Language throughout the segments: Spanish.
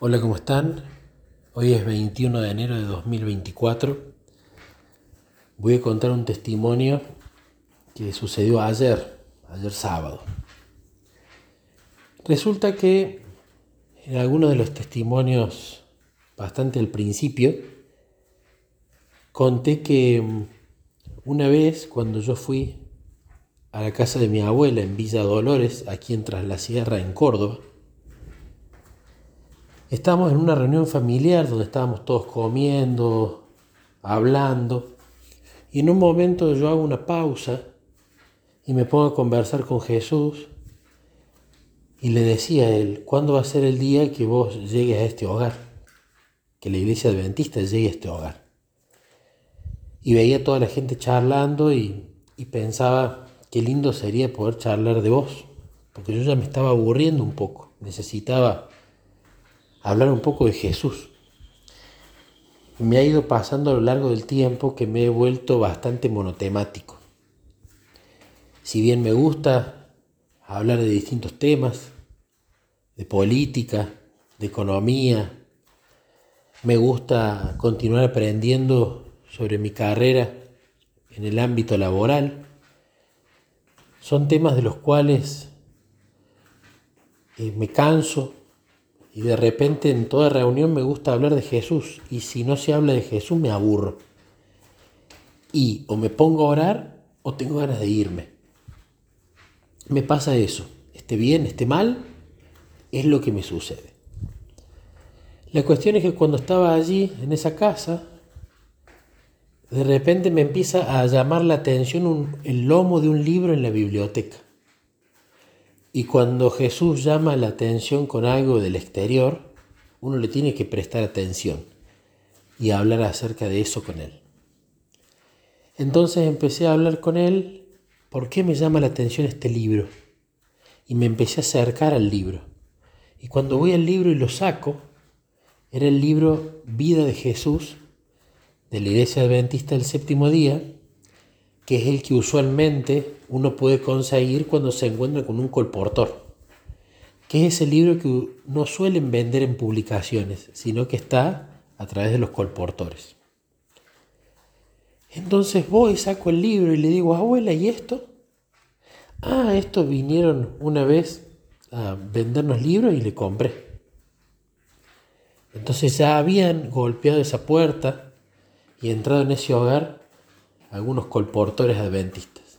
Hola, ¿cómo están? Hoy es 21 de enero de 2024. Voy a contar un testimonio que sucedió ayer, ayer sábado. Resulta que en algunos de los testimonios, bastante al principio, conté que mm, una vez cuando yo fui a la casa de mi abuela en Villa Dolores, aquí en Tras la Sierra, en Córdoba, Estábamos en una reunión familiar donde estábamos todos comiendo, hablando, y en un momento yo hago una pausa y me pongo a conversar con Jesús y le decía a él, ¿cuándo va a ser el día que vos llegues a este hogar? Que la iglesia adventista llegue a este hogar. Y veía a toda la gente charlando y, y pensaba, qué lindo sería poder charlar de vos, porque yo ya me estaba aburriendo un poco, necesitaba hablar un poco de Jesús. Me ha ido pasando a lo largo del tiempo que me he vuelto bastante monotemático. Si bien me gusta hablar de distintos temas, de política, de economía, me gusta continuar aprendiendo sobre mi carrera en el ámbito laboral. Son temas de los cuales eh, me canso, y de repente en toda reunión me gusta hablar de Jesús. Y si no se habla de Jesús me aburro. Y o me pongo a orar o tengo ganas de irme. Me pasa eso. Esté bien, esté mal, es lo que me sucede. La cuestión es que cuando estaba allí, en esa casa, de repente me empieza a llamar la atención el lomo de un libro en la biblioteca. Y cuando Jesús llama la atención con algo del exterior, uno le tiene que prestar atención y hablar acerca de eso con él. Entonces empecé a hablar con él, ¿por qué me llama la atención este libro? Y me empecé a acercar al libro. Y cuando voy al libro y lo saco, era el libro Vida de Jesús de la Iglesia Adventista del Séptimo Día, que es el que usualmente uno puede conseguir cuando se encuentra con un colportor, que es ese libro que no suelen vender en publicaciones, sino que está a través de los colportores. Entonces voy, saco el libro y le digo, abuela, ¿y esto? Ah, esto vinieron una vez a vendernos libros y le compré. Entonces ya habían golpeado esa puerta y entrado en ese hogar algunos colportores adventistas.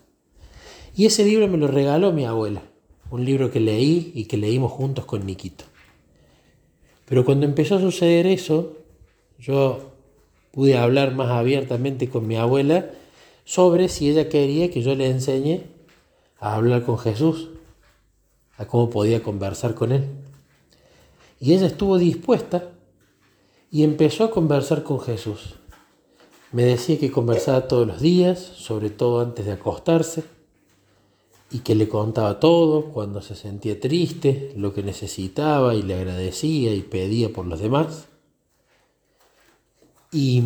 Y ese libro me lo regaló mi abuela, un libro que leí y que leímos juntos con Niquito. Pero cuando empezó a suceder eso, yo pude hablar más abiertamente con mi abuela sobre si ella quería que yo le enseñe a hablar con Jesús, a cómo podía conversar con él. Y ella estuvo dispuesta y empezó a conversar con Jesús. Me decía que conversaba todos los días, sobre todo antes de acostarse, y que le contaba todo cuando se sentía triste, lo que necesitaba y le agradecía y pedía por los demás. Y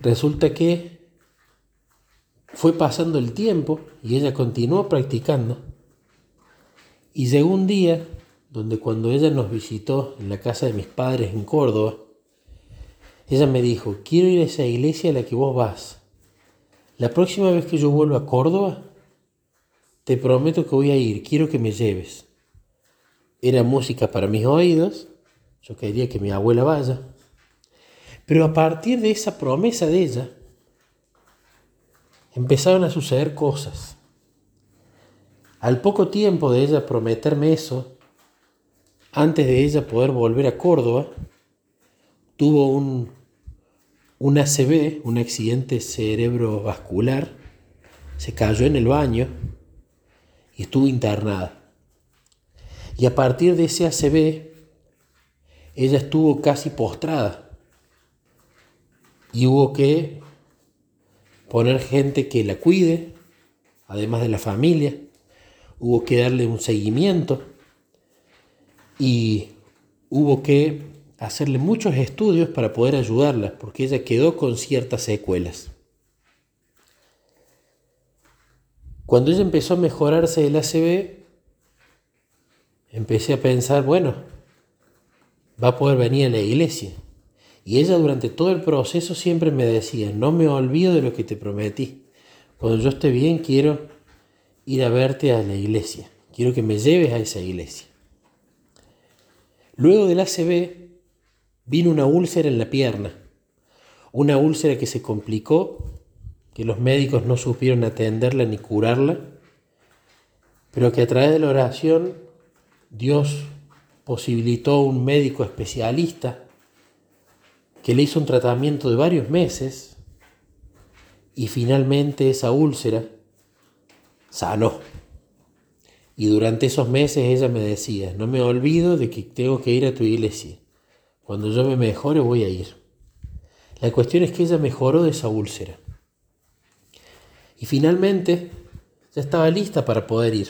resulta que fue pasando el tiempo y ella continuó practicando. Y llegó un día donde cuando ella nos visitó en la casa de mis padres en Córdoba, ella me dijo, quiero ir a esa iglesia a la que vos vas. La próxima vez que yo vuelva a Córdoba, te prometo que voy a ir, quiero que me lleves. Era música para mis oídos, yo quería que mi abuela vaya. Pero a partir de esa promesa de ella, empezaron a suceder cosas. Al poco tiempo de ella prometerme eso, antes de ella poder volver a Córdoba, tuvo un un ACV, un accidente cerebrovascular, se cayó en el baño y estuvo internada. Y a partir de ese ACV, ella estuvo casi postrada. Y hubo que poner gente que la cuide, además de la familia. Hubo que darle un seguimiento. Y hubo que hacerle muchos estudios para poder ayudarla, porque ella quedó con ciertas secuelas. Cuando ella empezó a mejorarse el ACV, empecé a pensar, bueno, va a poder venir a la iglesia. Y ella durante todo el proceso siempre me decía, no me olvido de lo que te prometí. Cuando yo esté bien quiero ir a verte a la iglesia. Quiero que me lleves a esa iglesia. Luego del ACB vino una úlcera en la pierna. Una úlcera que se complicó, que los médicos no supieron atenderla ni curarla, pero que a través de la oración Dios posibilitó un médico especialista que le hizo un tratamiento de varios meses y finalmente esa úlcera sanó. Y durante esos meses ella me decía, no me olvido de que tengo que ir a tu iglesia. Cuando yo me mejore voy a ir. La cuestión es que ella mejoró de esa úlcera. Y finalmente ya estaba lista para poder ir.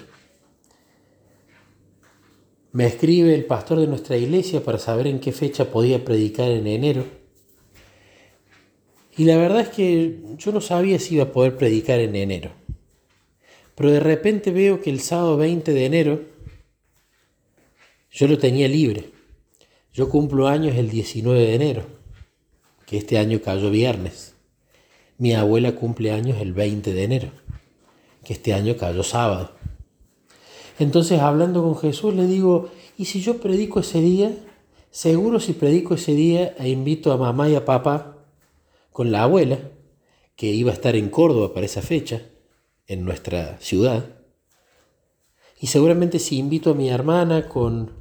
Me escribe el pastor de nuestra iglesia para saber en qué fecha podía predicar en enero. Y la verdad es que yo no sabía si iba a poder predicar en enero. Pero de repente veo que el sábado 20 de enero yo lo tenía libre. Yo cumplo años el 19 de enero, que este año cayó viernes. Mi abuela cumple años el 20 de enero, que este año cayó sábado. Entonces, hablando con Jesús, le digo, ¿y si yo predico ese día? Seguro si predico ese día e invito a mamá y a papá con la abuela, que iba a estar en Córdoba para esa fecha, en nuestra ciudad. Y seguramente si invito a mi hermana con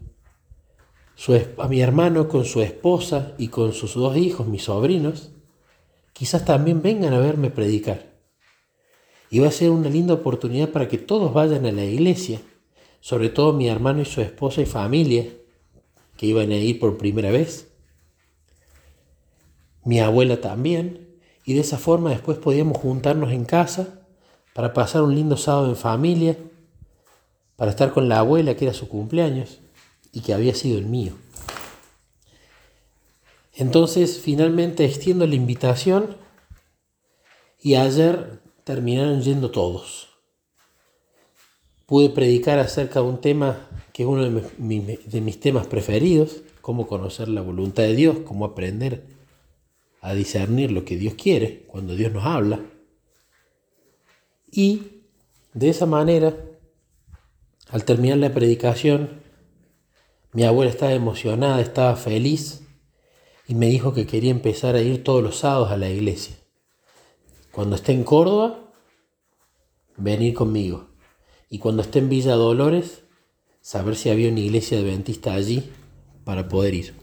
a mi hermano con su esposa y con sus dos hijos, mis sobrinos, quizás también vengan a verme predicar. Y va a ser una linda oportunidad para que todos vayan a la iglesia sobre todo mi hermano y su esposa y familia, que iban a ir por primera vez, mi abuela también, y de esa forma después podíamos juntarnos en casa para pasar un lindo sábado en familia, para estar con la abuela que era su cumpleaños y que había sido el mío. Entonces finalmente extiendo la invitación y ayer terminaron yendo todos pude predicar acerca de un tema que es uno de mis, temas preferidos, cómo conocer la voluntad de Dios, cómo aprender a discernir lo que Dios quiere cuando Dios nos habla. Y de esa manera, al terminar la predicación, mi abuela estaba emocionada, estaba feliz y me dijo que quería empezar a ir todos los sábados a la iglesia. Cuando esté en Córdoba, venir conmigo y cuando esté en Villa Dolores, saber si había una iglesia adventista allí para poder ir.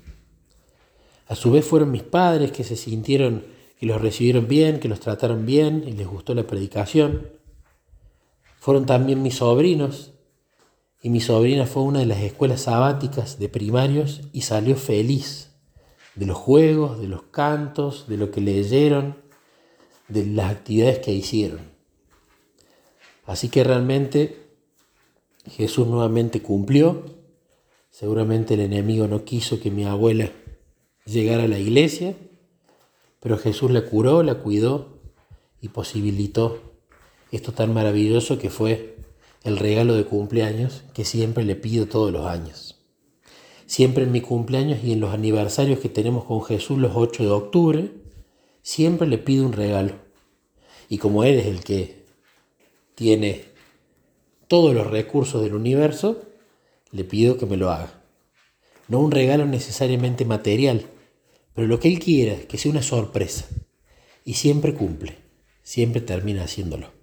A su vez fueron mis padres que se sintieron que los recibieron bien, que los trataron bien y les gustó la predicación. Fueron también mis sobrinos y mi sobrina fue a una de las escuelas sabáticas de primarios y salió feliz de los juegos, de los cantos, de lo que leyeron, de las actividades que hicieron. Así que realmente Jesús nuevamente cumplió. Seguramente el enemigo no quiso que mi abuela llegara a la iglesia, pero Jesús la curó, la cuidó y posibilitó esto tan maravilloso que fue el regalo de cumpleaños que siempre le pido todos los años. Siempre en mi cumpleaños y en los aniversarios que tenemos con Jesús los 8 de octubre, siempre le pido un regalo. Y como Él es el que tiene todos los recursos del universo, le pido que me lo haga. No un regalo necesariamente material, pero lo que Él quiera, que sea una sorpresa. Y siempre cumple, siempre termina haciéndolo.